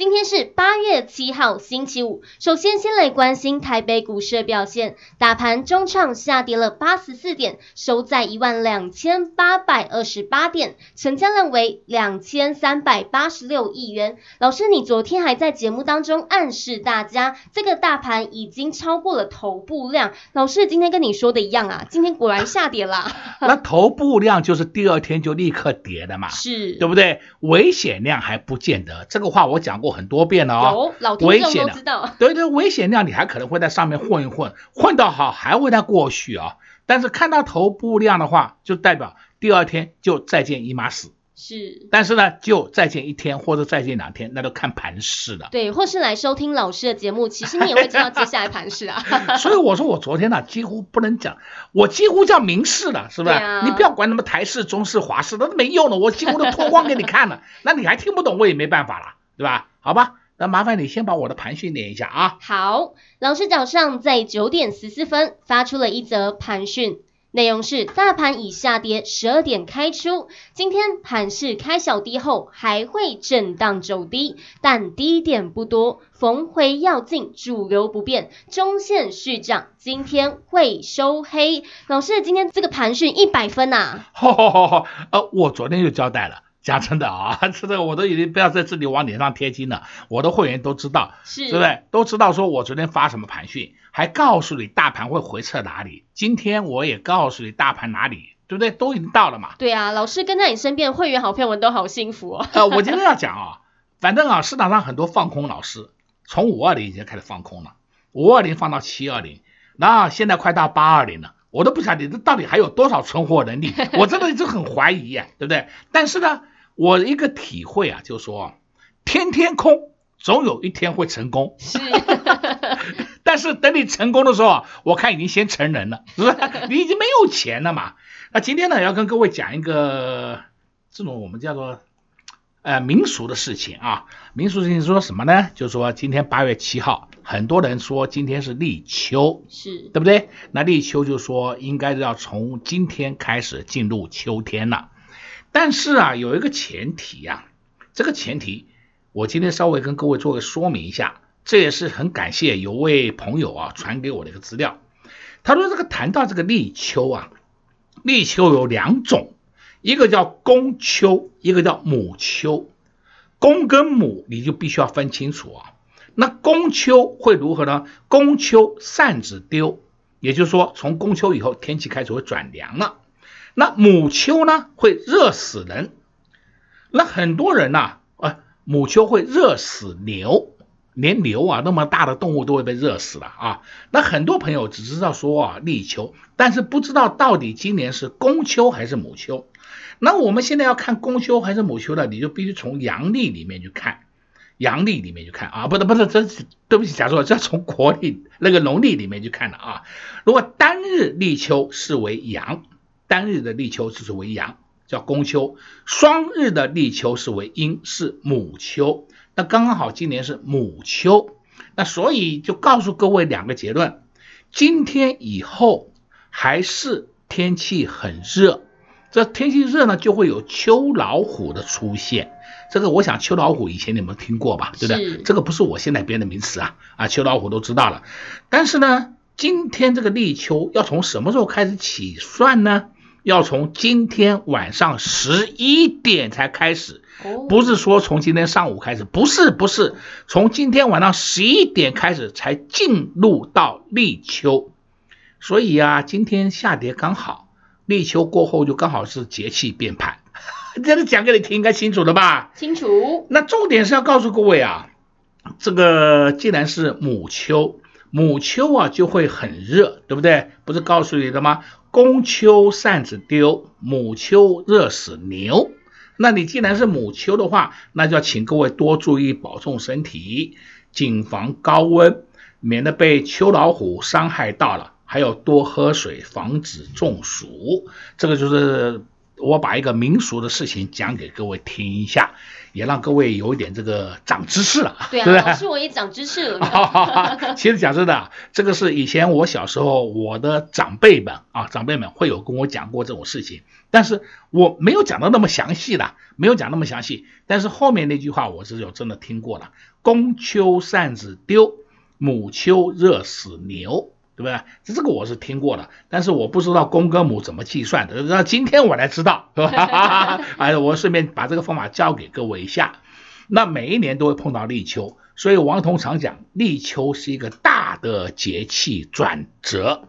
今天是八月七号，星期五。首先，先来关心台北股市的表现。大盘中场下跌了八十四点，收在一万两千八百二十八点，成交量为两千三百八十六亿元。老师，你昨天还在节目当中暗示大家，这个大盘已经超过了头部量。老师今天跟你说的一样啊，今天果然下跌了。那头部量就是第二天就立刻跌的嘛，是对不对？危险量还不见得，这个话我讲过。很多遍了哦，有老听众都知道。对对，危险量你还可能会在上面混一混，混到好还会再过去啊。但是看到头部量的话，就代表第二天就再见一码死。是，但是呢，就再见一天或者再见两天，那都看盘势了。对，或是来收听老师的节目，其实你也会知道接下来盘势啊。所以我说我昨天呢、啊，几乎不能讲，我几乎叫明示了，是不是？啊、你不要管什么台式、中式、华式，那都没用了，我几乎都脱光给你看了，那你还听不懂，我也没办法了，对吧？好吧，那麻烦你先把我的盘讯念一下啊。好，老师早上在九点十四分发出了一则盘讯，内容是大盘已下跌十二点开出，今天盘势开小低后还会震荡走低，但低点不多，逢回要进，主流不变，中线续涨，今天会收黑。老师，今天这个盘讯一百分呐、啊？好好好好，呃，我昨天就交代了。讲真的啊，这个我都已经不要在这里往脸上贴金了，我的会员都知道，是，对不对？都知道说我昨天发什么盘讯，还告诉你大盘会回撤哪里。今天我也告诉你大盘哪里，对不对？都已经到了嘛。对啊，老师跟在你身边，会员好朋友们都好幸福哦。呃，我今天要 讲啊，反正啊，市场上很多放空老师，从五二零已经开始放空了，五二零放到七二零，那现在快到八二零了。我都不晓得这到底还有多少存活能力，我真的一直很怀疑呀，对不对？但是呢，我一个体会啊，就是说，天天空，总有一天会成功。是，但是等你成功的时候，我看已经先成人了，是不是？你已经没有钱了嘛。那今天呢，要跟各位讲一个这种我们叫做呃民俗的事情啊。民俗事情说什么呢？就是说今天八月七号。很多人说今天是立秋，是对不对？那立秋就说应该要从今天开始进入秋天了。但是啊，有一个前提呀、啊，这个前提我今天稍微跟各位做个说明一下。这也是很感谢有位朋友啊传给我的一个资料。他说这个谈到这个立秋啊，立秋有两种，一个叫公秋，一个叫母秋。公跟母你就必须要分清楚啊。那公秋会如何呢？公秋扇子丢，也就是说，从公秋以后，天气开始会转凉了。那母秋呢，会热死人。那很多人呐、啊，母秋会热死牛，连牛啊那么大的动物都会被热死了啊。那很多朋友只知道说啊立秋，但是不知道到底今年是公秋还是母秋。那我们现在要看公秋还是母秋呢？你就必须从阳历里面去看。阳历里面去看啊，不是不是，这是对不起，假说这要从国历那个农历里面去看的啊。如果单日立秋视为阳，单日的立秋就是为阳，叫公秋；双日的立秋是为阴，是母秋。那刚刚好今年是母秋，那所以就告诉各位两个结论：今天以后还是天气很热，这天气热呢，就会有秋老虎的出现。这个我想秋老虎以前你们听过吧，对不对？这个不是我现在编的名词啊，啊，秋老虎都知道了。但是呢，今天这个立秋要从什么时候开始起算呢？要从今天晚上十一点才开始，不是说从今天上午开始，不是不是，从今天晚上十一点开始才进入到立秋。所以啊，今天下跌刚好，立秋过后就刚好是节气变盘。这个讲给你听，应该清楚了吧？清楚。那重点是要告诉各位啊，这个既然是母秋，母秋啊就会很热，对不对？不是告诉你的吗？公秋扇子丢，母秋热死牛。那你既然是母秋的话，那就要请各位多注意保重身体，谨防高温，免得被秋老虎伤害到了。还有多喝水，防止中暑。这个就是我把一个民俗的事情讲给各位听一下，也让各位有一点这个长知识了。对啊，对老师我也长知识了。其实讲真的，这个是以前我小时候我的长辈们啊，长辈们会有跟我讲过这种事情，但是我没有讲的那么详细的，没有讲那么详细。但是后面那句话我是有真的听过了：公秋扇子丢，母秋热死牛。对不对？这这个我是听过的，但是我不知道公跟母怎么计算的。那今天我来知道，是吧？哎，我顺便把这个方法教给各位一下。那每一年都会碰到立秋，所以王彤常讲，立秋是一个大的节气转折。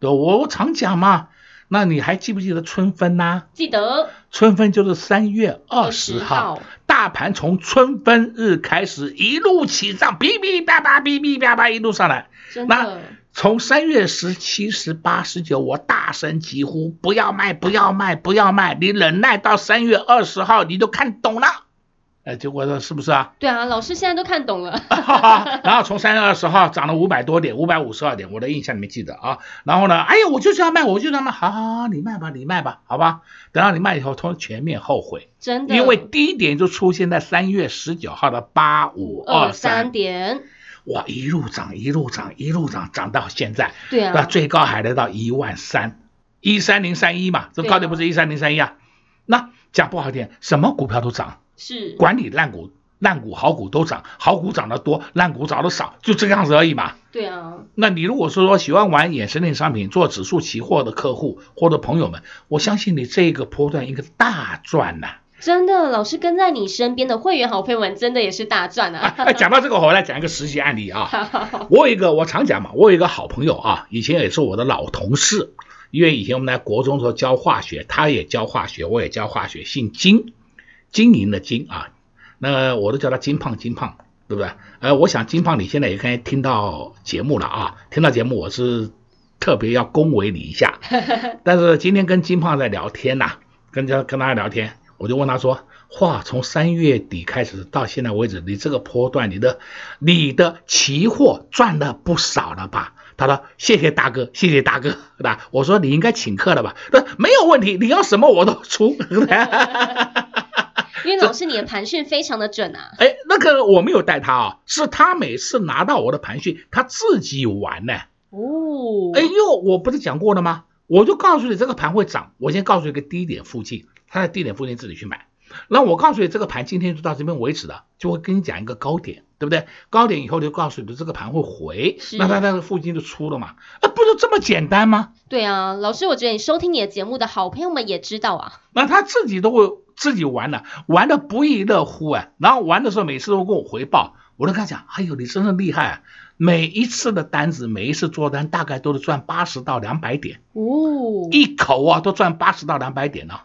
对，我我常讲嘛。那你还记不记得春分呢？记得。春分就是三月二十号，大盘从春分日开始一路起涨，哔哔叭叭，哔哔叭叭，一路上来。真的。从三月十七、十八、十九，我大声疾呼：不要卖，不要卖，不要卖！你忍耐到三月二十号，你都看懂了。哎，结果说是不是啊？对啊，老师现在都看懂了。然后从三月二十号涨了五百多点，五百五十二点，我的印象里面记得啊。然后呢，哎呀，我就是要卖，我就要卖，好好好，你卖吧，你卖吧，好吧。等到你卖以后，通全面后悔。真的。因为低点就出现在三月十九号的八五二三点。哇，一路涨，一路涨，一路涨，涨到现在，对啊，那最高还来到一万三，一三零三一嘛，这高点不是一三零三一啊？那讲不好听，什么股票都涨，是管理烂股、烂股、好股都涨，好股涨得多，烂股涨得少，就这个样子而已嘛。对啊，那你如果是说喜欢玩衍生类商品、做指数期货的客户或者朋友们，我相信你这个波段应该大赚呐、啊。真的，老师跟在你身边的会员好朋友们，真的也是大赚啊！哎，讲到这个，我来讲一个实际案例啊。我有一个，我常讲嘛，我有一个好朋友啊，以前也是我的老同事，因为以前我们在国中的时候教化学，他也教化学，我也教化学，姓金，经营的金啊。那我都叫他金胖，金胖，对不对？呃，我想金胖你现在也该听到节目了啊，听到节目我是特别要恭维你一下。但是今天跟金胖在聊天呐、啊，跟他跟他聊天。我就问他说：“哇，从三月底开始到现在为止，你这个波段，你的你的期货赚了不少了吧？”他说：“谢谢大哥，谢谢大哥，对吧？”我说：“你应该请客了吧？”他说：“没有问题，你要什么我都出。”因为老师你的盘讯非常的准啊。哎，那个我没有带他啊，是他每次拿到我的盘讯，他自己玩呢。哦。哎呦，我不是讲过了吗？我就告诉你这个盘会涨，我先告诉你一个低点附近。他在低点附近自己去买，那我告诉你，这个盘今天就到这边为止了，就会跟你讲一个高点，对不对？高点以后就告诉你的，这个盘会回，那他在这附近就出了嘛，啊，不就这么简单吗？对啊，老师，我觉得你收听你的节目的好朋友们也知道啊，那他自己都会自己玩的，玩的不亦乐乎啊，然后玩的时候每次都跟我回报，我都跟他讲，哎呦，你真的厉害啊，每一次的单子，每一次做单大概都是赚八十到两百点，哦，一口啊都赚八十到两百点呢。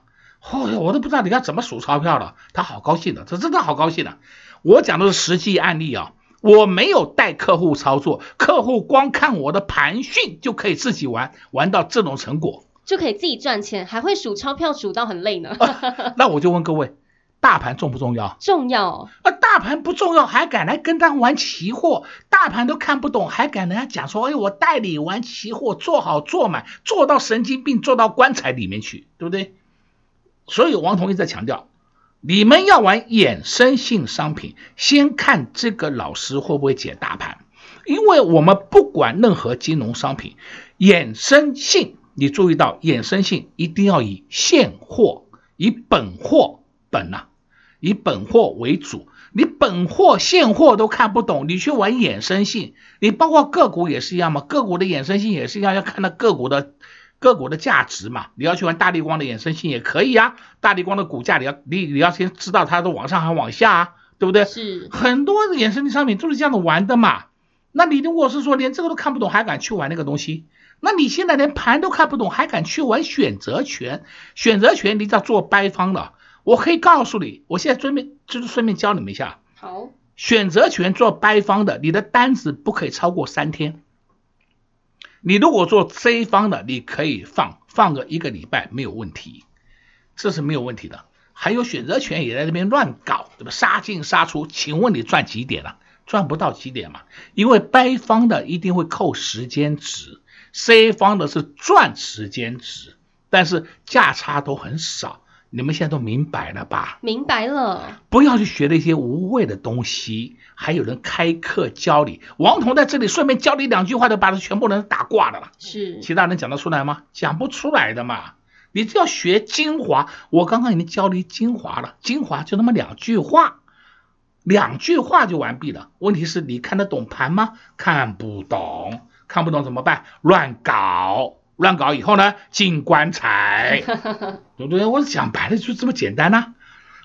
哦哟，我都不知道你要怎么数钞票了，他好高兴的，他真的好高兴的。我讲的是实际案例啊，我没有带客户操作，客户光看我的盘讯就可以自己玩，玩到这种成果，就可以自己赚钱，还会数钞票数到很累呢。啊，那我就问各位，大盘重不重要？重要。啊，大盘不重要，还敢来跟他玩期货？大盘都看不懂，还敢人家讲说，哎，我带你玩期货，做好做满，做到神经病，做到棺材里面去，对不对？所以王彤一直在强调，你们要玩衍生性商品，先看这个老师会不会解大盘。因为我们不管任何金融商品，衍生性，你注意到衍生性一定要以现货、以本货本呐、以本货为主。你本货现货都看不懂，你去玩衍生性，你包括个股也是一样嘛，个股的衍生性也是一样，要看到个股的。个股的价值嘛，你要去玩大立光的衍生性也可以啊。大立光的股价你要你你要先知道它的往上还往下啊，对不对？是很多的衍生性商品都是这样子玩的嘛。那你如果是说连这个都看不懂，还敢去玩那个东西？那你现在连盘都看不懂，还敢去玩选择权？选择权你只要做掰方的，我可以告诉你，我现在顺便就是顺便教你们一下。好，选择权做掰方的，你的单子不可以超过三天。你如果做 C 方的，你可以放放个一个礼拜没有问题，这是没有问题的。还有选择权也在那边乱搞，对吧？杀进杀出，请问你赚几点了啊？赚不到几点嘛？因为 B 方的一定会扣时间值，C 方的是赚时间值，但是价差都很少。你们现在都明白了吧？明白了。不要去学那些无谓的东西。还有人开课教你，王彤在这里顺便教你两句话，就把他全部人打挂的了。是，其他人讲得出来吗？讲不出来的嘛。你只要学精华，我刚刚已经教你精华了，精华就那么两句话，两句话就完毕了。问题是你看得懂盘吗？看不懂，看不懂怎么办？乱搞。乱搞以后呢，进棺材，对不对？我讲白了就这么简单呐、啊。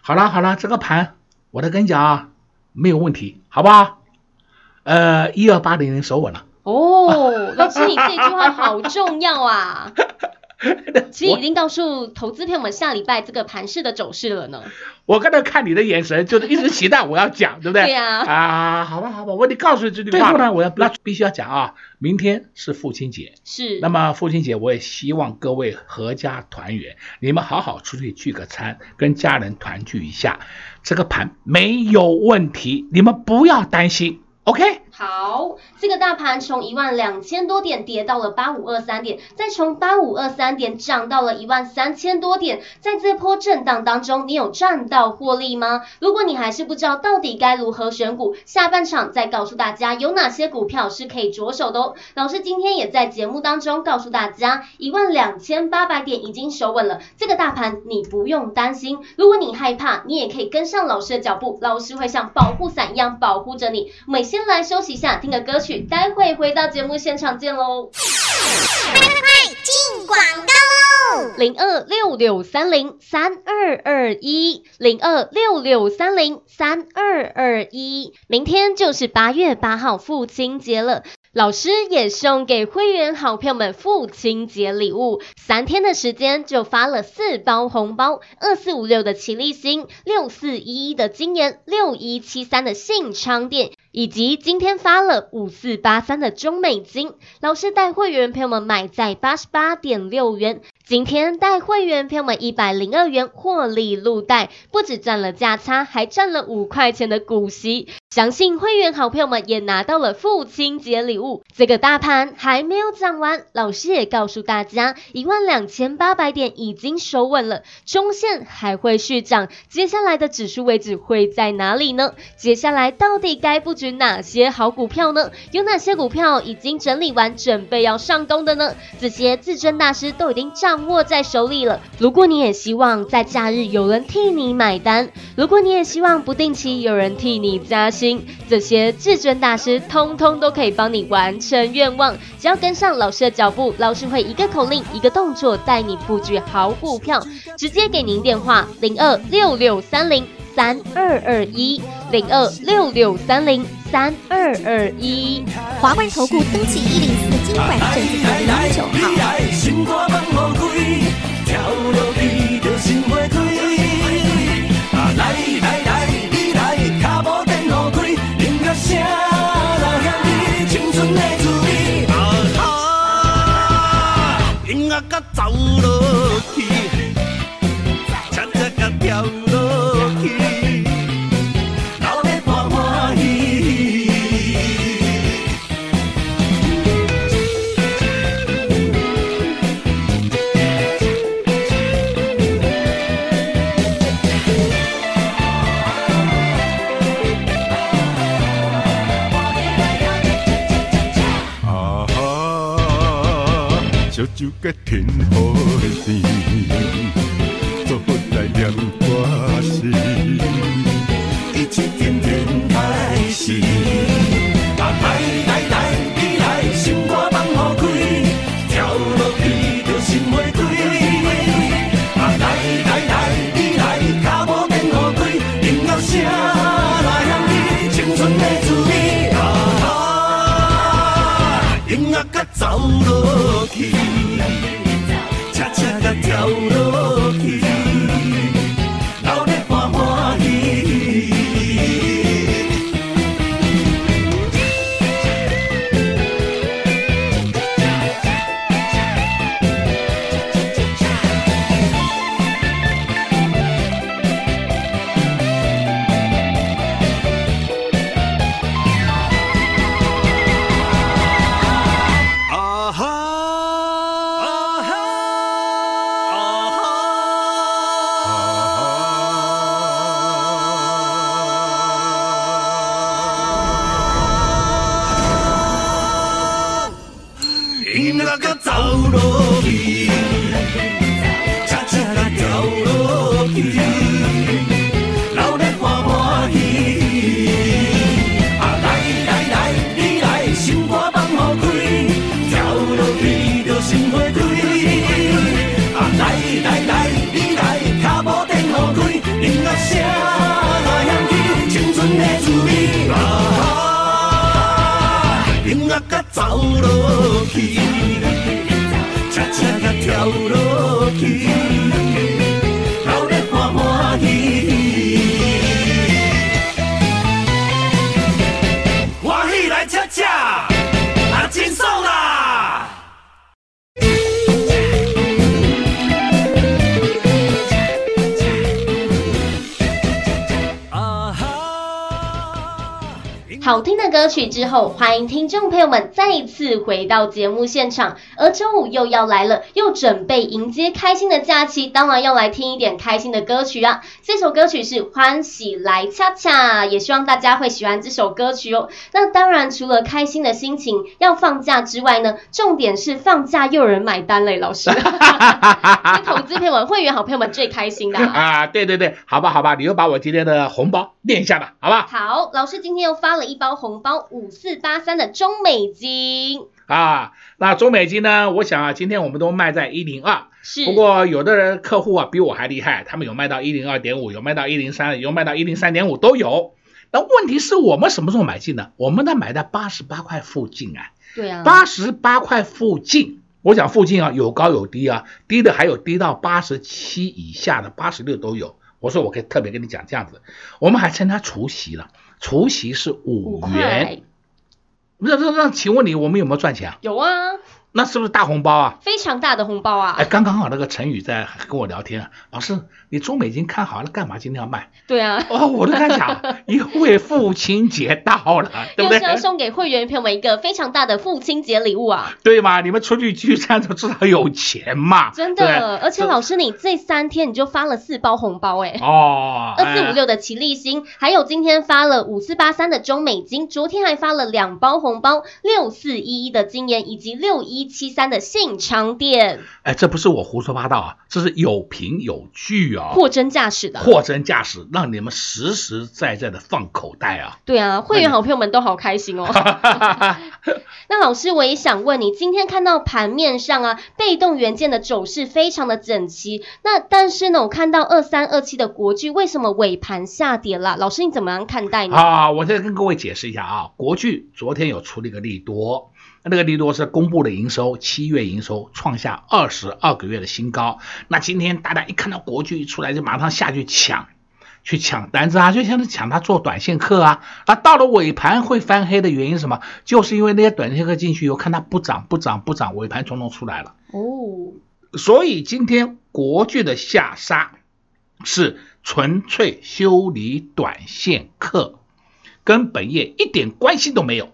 好了好了，这个盘我再跟你讲啊，没有问题，好不好？呃，一二八零零守稳了。哦，老师，你这句话好重要啊。其实已经告诉投资朋友们下礼拜这个盘势的走势了呢。我刚才看你的眼神，就是一直期待我要讲，对不对？对呀。啊，好吧，好吧，我得告诉你这句话。最后呢，我要那必须要讲啊，明天是父亲节。是。那么父亲节，我也希望各位阖家团圆，你们好好出去聚个餐，跟家人团聚一下。这个盘没有问题，你们不要担心。OK。好，这个大盘从一万两千多点跌到了八五二三点，再从八五二三点涨到了一万三千多点，在这波震荡当中，你有赚到获利吗？如果你还是不知道到底该如何选股，下半场再告诉大家有哪些股票是可以着手的哦。老师今天也在节目当中告诉大家，一万两千八百点已经守稳了，这个大盘你不用担心。如果你害怕，你也可以跟上老师的脚步，老师会像保护伞一样保护着你。我们先来休息一下，听个歌曲，待会回到节目现场见喽！快快快，进广告喽！零二六六三零三二二一，零二六六三零三二二一，明天就是八月八号父亲节了。老师也送给会员好朋友们父亲节礼物，三天的时间就发了四包红包：二四五六的奇力新，六四一一的金研，六一七三的信昌电，以及今天发了五四八三的中美金。老师带会员朋友们买在八十八点六元。今天带会员朋友们一百零二元获利入袋，不止赚了价差，还赚了五块钱的股息。相信会员好朋友们也拿到了父亲节礼物。这个大盘还没有涨完，老师也告诉大家，一万两千八百点已经收稳了，中线还会续涨。接下来的指数位置会在哪里呢？接下来到底该布局哪些好股票呢？有哪些股票已经整理完，准备要上攻的呢？这些至尊大师都已经涨。握在手里了。如果你也希望在假日有人替你买单，如果你也希望不定期有人替你加薪，这些至尊大师通通都可以帮你完成愿望。只要跟上老师的脚步，老师会一个口令，一个动作带你布局好股票。直接给您电话：零二六六三零三二二一，零二六六三零三二二一。华冠投顾登记一零四金管证字第零九号。就跳落去，恰恰甲跳落去，留咧欢欢喜。欢喜来恰恰，啊，真爽啦！好听的歌曲之后，欢迎听众朋友们再一次回到节目现场。而周五又要来了，又准备迎接开心的假期，当然要来听一点开心的歌曲啊！这首歌曲是《欢喜来恰恰》，也希望大家会喜欢这首歌曲哦。那当然，除了开心的心情要放假之外呢，重点是放假又有人买单嘞，老师。是投资朋友们、会员好朋友们最开心的啊！啊，对对对，好吧好吧，你又把我今天的红包念一下吧，好吧？好，老师今天又发了一包红包，五四八三的中美金。啊，那中美金呢？我想啊，今天我们都卖在一零二。是，不过有的人客户啊比我还厉害，他们有卖到一零二点五，有卖到一零三，有卖到一零三点五都有。那问题是我们什么时候买进呢？我们呢买在八十八块附近啊。对啊。八十八块附近，我想附近啊有高有低啊，低的还有低到八十七以下的，八十六都有。我说我可以特别跟你讲这样子，我们还趁它除夕了，除夕是五元。那那那，请问你我们有没有赚钱啊？有啊。那是不是大红包啊？非常大的红包啊！哎，刚刚好那个陈宇在跟我聊天啊，老师，你中美金看好了，干嘛今天要卖？对啊，哦，我都在想，因为父亲节到了，对不对？要送给会员朋友们一个非常大的父亲节礼物啊！对嘛？你们出去聚餐都知道有钱嘛？真的，而且老师，你这三天你就发了四包红包哎！哦，二四五六的齐立新，还有今天发了五四八三的中美金，昨天还发了两包红包，六四一一的金研以及六一七三的信。信昌店，哎，这不是我胡说八道啊，这是有凭有据啊，货真价实的，货真价实，让你们实实在在的放口袋啊。对啊，会员好朋友们都好开心哦。那老师，我也想问你，今天看到盘面上啊，被动元件的走势非常的整齐，那但是呢，我看到二三二七的国巨为什么尾盘下跌了？老师，你怎么样看待呢？啊，我再跟各位解释一下啊，国巨昨天有出了一个利多。那个利多是公布的营收，七月营收创下二十二个月的新高。那今天大家一看到国巨一出来，就马上下去抢，去抢单子啊，就像是抢他做短线客啊。啊，到了尾盘会翻黑的原因是什么？就是因为那些短线客进去以后，看它不涨不涨不涨，尾盘从中出来了。哦，所以今天国巨的下杀是纯粹修理短线客，跟本业一点关系都没有。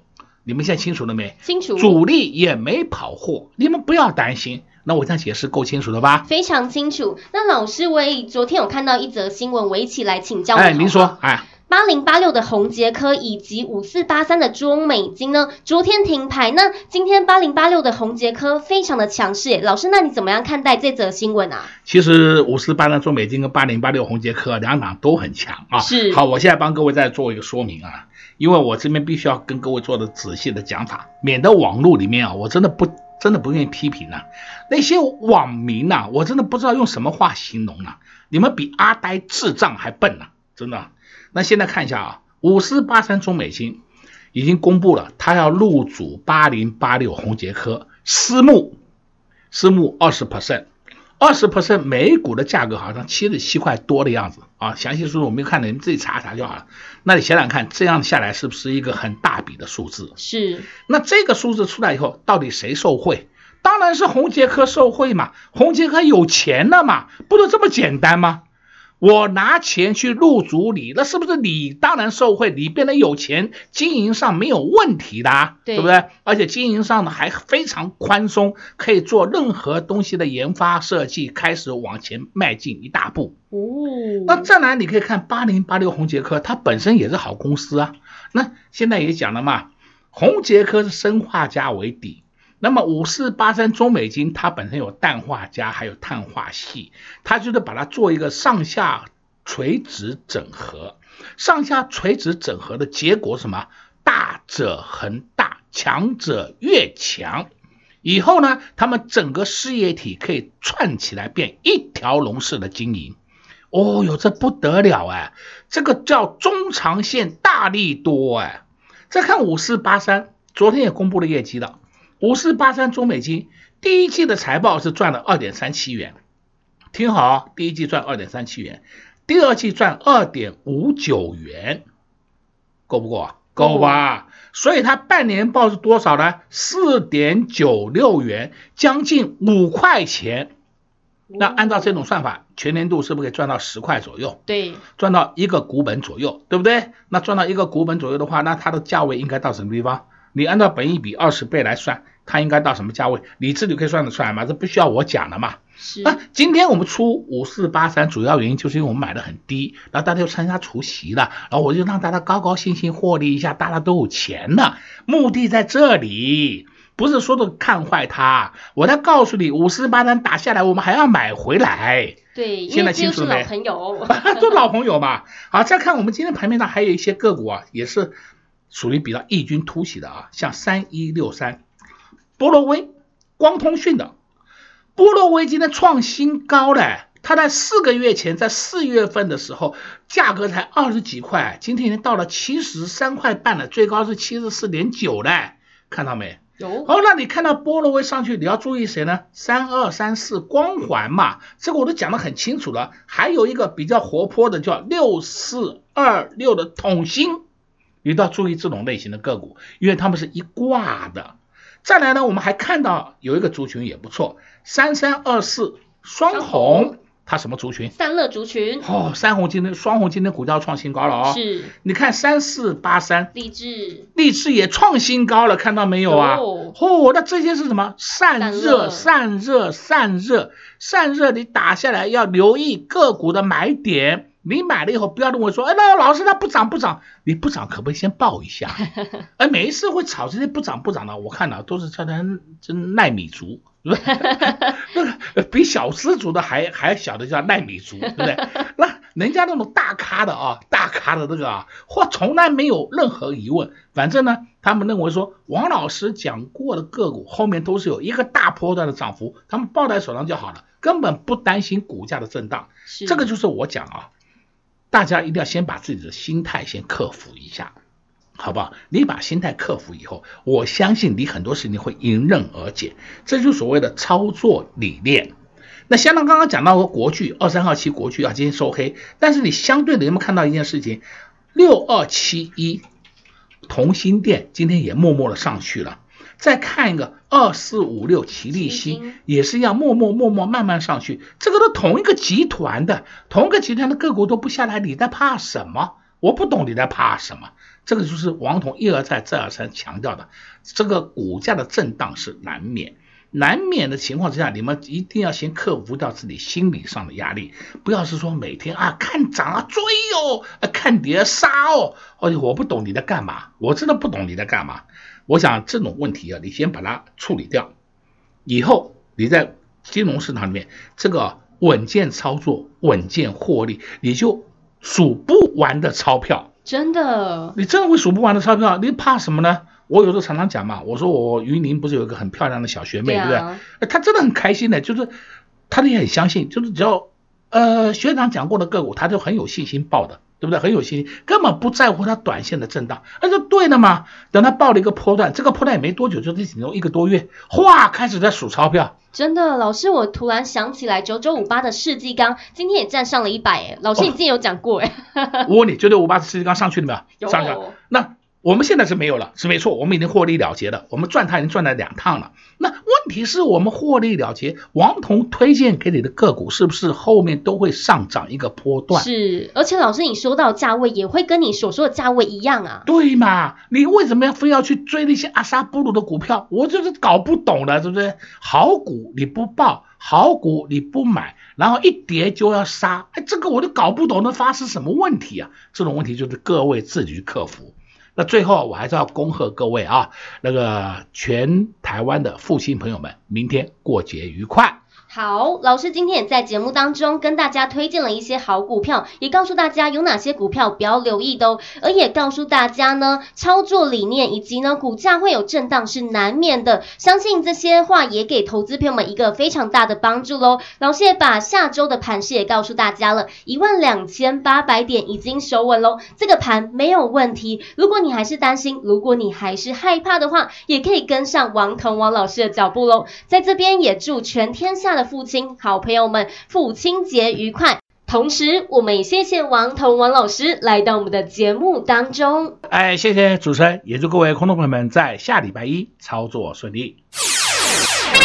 你们现在清楚了没？清楚。主力也没跑货，你们不要担心。那我这样解释够清楚了吧？非常清楚。那老师，我也昨天有看到一则新闻，我一起来请教。哎，您说，哎，八零八六的宏杰科以及五四八三的中美金呢，昨天停牌。那今天八零八六的宏杰科非常的强势，老师，那你怎么样看待这则新闻啊？其实五四八三中美金跟八零八六宏杰科两档都很强啊。是。好，我现在帮各位再做一个说明啊。因为我这边必须要跟各位做的仔细的讲法，免得网络里面啊，我真的不真的不愿意批评啊。那些网民呐、啊，我真的不知道用什么话形容啊。你们比阿呆智障还笨呢、啊，真的。那现在看一下啊，五四八三中美金已经公布了，他要入主八零八六红杰科私募，私募二十 percent。二十 percent 每股的价格好像七十七块多的样子啊，详细数字我没有看的，你们自己查查就好了。那你想想看，这样下来是不是一个很大笔的数字？是。那这个数字出来以后，到底谁受贿？当然是红杰科受贿嘛，红杰科有钱了嘛，不就这么简单吗？我拿钱去入主你，那是不是你当然受贿？你变得有钱，经营上没有问题的，啊，对，对不对？而且经营上呢还非常宽松，可以做任何东西的研发设计，开始往前迈进一大步。哦，那再来你可以看八零八六红杰科，它本身也是好公司啊。那现在也讲了嘛，红杰科是生化家为底，那么五四八三中美金它本身有氮化镓，还有碳化矽，它就是把它做一个上下垂直整合，上下垂直整合的结果什么？大者恒大，强者越强。以后呢，他们整个事业体可以串起来变一条龙式的经营。哦哟，这不得了哎，这个叫中长线大利多哎。再看五四八三，昨天也公布了业绩了。五四八三中美金第一季的财报是赚了二点三七元，听好，第一季赚二点三七元，第二季赚二点五九元，够不够啊？够吧？所以它半年报是多少呢？四点九六元，将近五块钱。那按照这种算法，全年度是不是可以赚到十块左右？对，赚到一个股本左右，对不对？那赚到一个股本左右的话，那它的价位应该到什么地方？你按照本益比二十倍来算，它应该到什么价位？你自己可以算得出来吗？这不需要我讲了嘛。是。那今天我们出五四八三，主要原因就是因为我们买的很低，然后大家又参加除夕了，然后我就让大家高高兴兴获利一下，大家都有钱了。目的在这里，不是说的看坏它。我在告诉你，五四八三打下来，我们还要买回来。对，现在清楚没？老朋友，都老朋友嘛。好，再看我们今天盘面上还有一些个股啊，也是。属于比较异军突起的啊，像三一六三，波罗威，光通讯的，波罗威今天创新高了，它在四个月前，在四月份的时候，价格才二十几块，今天已经到了七十三块半了，最高是七十四点九了，看到没？有。哦，那你看到波罗威上去，你要注意谁呢？三二三四光环嘛，这个我都讲得很清楚了。还有一个比较活泼的叫六四二六的统芯。你都要注意这种类型的个股，因为他们是一挂的。再来呢，我们还看到有一个族群也不错，三三二四双红，它什么族群？散热族群。哦，三红今天双红今天股价创新高了哦。是。你看三四八三，励志，励志也创新高了，看到没有啊？哦，哦，那这些是什么？散热，散热，散热，散热，你打下来要留意个股的买点。你买了以后不要认为说，哎，那老师他不涨不涨，你不涨可不可以先报一下？哎，每一次会炒这些不涨不涨的，我看到都是叫人真耐米族，对不对？那个比小资族的还还小的叫耐米族，对不对？那人家那种大咖的啊，大咖的这个啊，或从来没有任何疑问，反正呢，他们认为说王老师讲过的个股后面都是有一个大波段的涨幅，他们抱在手上就好了，根本不担心股价的震荡。这个就是我讲啊。大家一定要先把自己的心态先克服一下，好不好？你把心态克服以后，我相信你很多事情会迎刃而解。这就是所谓的操作理念。那相当刚刚讲到国巨二三二七国巨啊，今天收黑，但是你相对的有没有看到一件事情？六二七一同心电今天也默默的上去了。再看一个二四五六奇力新，也是一样默默默默慢慢上去，这个都同一个集团的，同一个集团的个股都不下来，你在怕什么？我不懂你在怕什么。这个就是王彤一而再再而三强调的，这个股价的震荡是难免，难免的情况之下，你们一定要先克服掉自己心理上的压力，不要是说每天啊看涨啊追哦，看跌杀哦，哦，我不懂你在干嘛，我真的不懂你在干嘛。我想这种问题啊，你先把它处理掉，以后你在金融市场里面这个稳健操作、稳健获利，你就数不完的钞票。真的，你真的会数不完的钞票，你怕什么呢？我有时候常常讲嘛，我说我云林不是有一个很漂亮的小学妹，对不对？她真的很开心的，就是她也很相信，就是只要呃学长讲过的个股，她就很有信心报的。对不对？很有信心，根本不在乎它短线的震荡，那就对了嘛。等它爆了一个波段，这个波段也没多久，就这几年一个多月，哗，开始在数钞票。真的，老师，我突然想起来，九九五八的世纪钢今天也站上了一百哎。老师，你之前有讲过哎。哦、我问你，九九五八的世纪钢上去了没有？有。上去了。那。我们现在是没有了，是没错，我们已经获利了结了，我们赚它已经赚了两趟了。那问题是我们获利了结，王彤推荐给你的个股是不是后面都会上涨一个波段？是，而且老师你说到价位也会跟你所说的价位一样啊？对嘛？你为什么要非要去追那些阿萨布鲁的股票？我就是搞不懂了，是不是？好股你不报，好股你不买，然后一跌就要杀，哎，这个我都搞不懂，那发生什么问题啊？这种问题就是各位自己去克服。那最后我还是要恭贺各位啊，那个全台湾的父亲朋友们，明天过节愉快。好，老师今天也在节目当中跟大家推荐了一些好股票，也告诉大家有哪些股票不要留意的哦，而也告诉大家呢，操作理念以及呢股价会有震荡是难免的，相信这些话也给投资朋友们一个非常大的帮助喽。老师也把下周的盘势也告诉大家了，一万两千八百点已经守稳喽，这个盘没有问题。如果你还是担心，如果你还是害怕的话，也可以跟上王腾王老师的脚步喽。在这边也祝全天下的父亲，好朋友们，父亲节愉快！同时，我们也谢谢王彤王老师来到我们的节目当中。哎，谢谢主持人，也祝各位空头朋友们在下礼拜一操作顺利。快，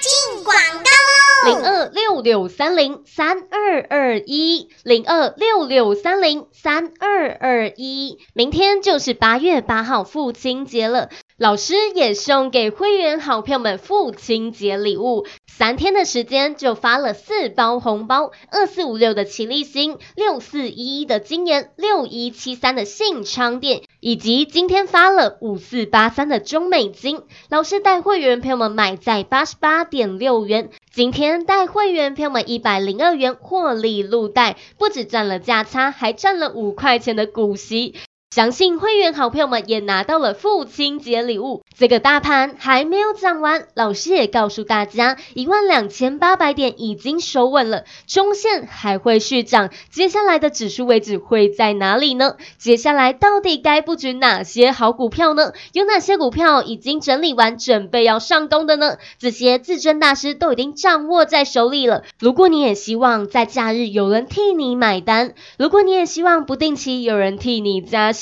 进广告喽！零二六六三零三二二一，零二六六三零三二二一，明天就是八月八号父亲节了。老师也送给会员好朋友们父亲节礼物，三天的时间就发了四包红包：二四五六的齐力新，六四一一的金研，六一七三的信昌电，以及今天发了五四八三的中美金。老师带会员朋友们买在八十八点六元，今天带会员朋友们一百零二元获利入袋，不止赚了价差，还赚了五块钱的股息。相信会员好朋友们也拿到了父亲节礼物。这个大盘还没有涨完，老师也告诉大家，一万两千八百点已经收稳了，中线还会续涨。接下来的指数位置会在哪里呢？接下来到底该布局哪些好股票呢？有哪些股票已经整理完，准备要上攻的呢？这些至尊大师都已经掌握在手里了。如果你也希望在假日有人替你买单，如果你也希望不定期有人替你加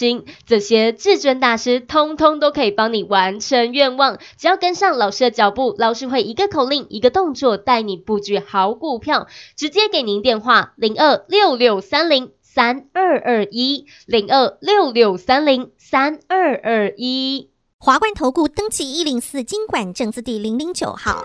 这些至尊大师通通都可以帮你完成愿望，只要跟上老师的脚步，老师会一个口令一个动作带你布局好股票，直接给您电话零二六六三零三二二一零二六六三零三二二一。华冠投顾登记一零四金管证字第零零九号。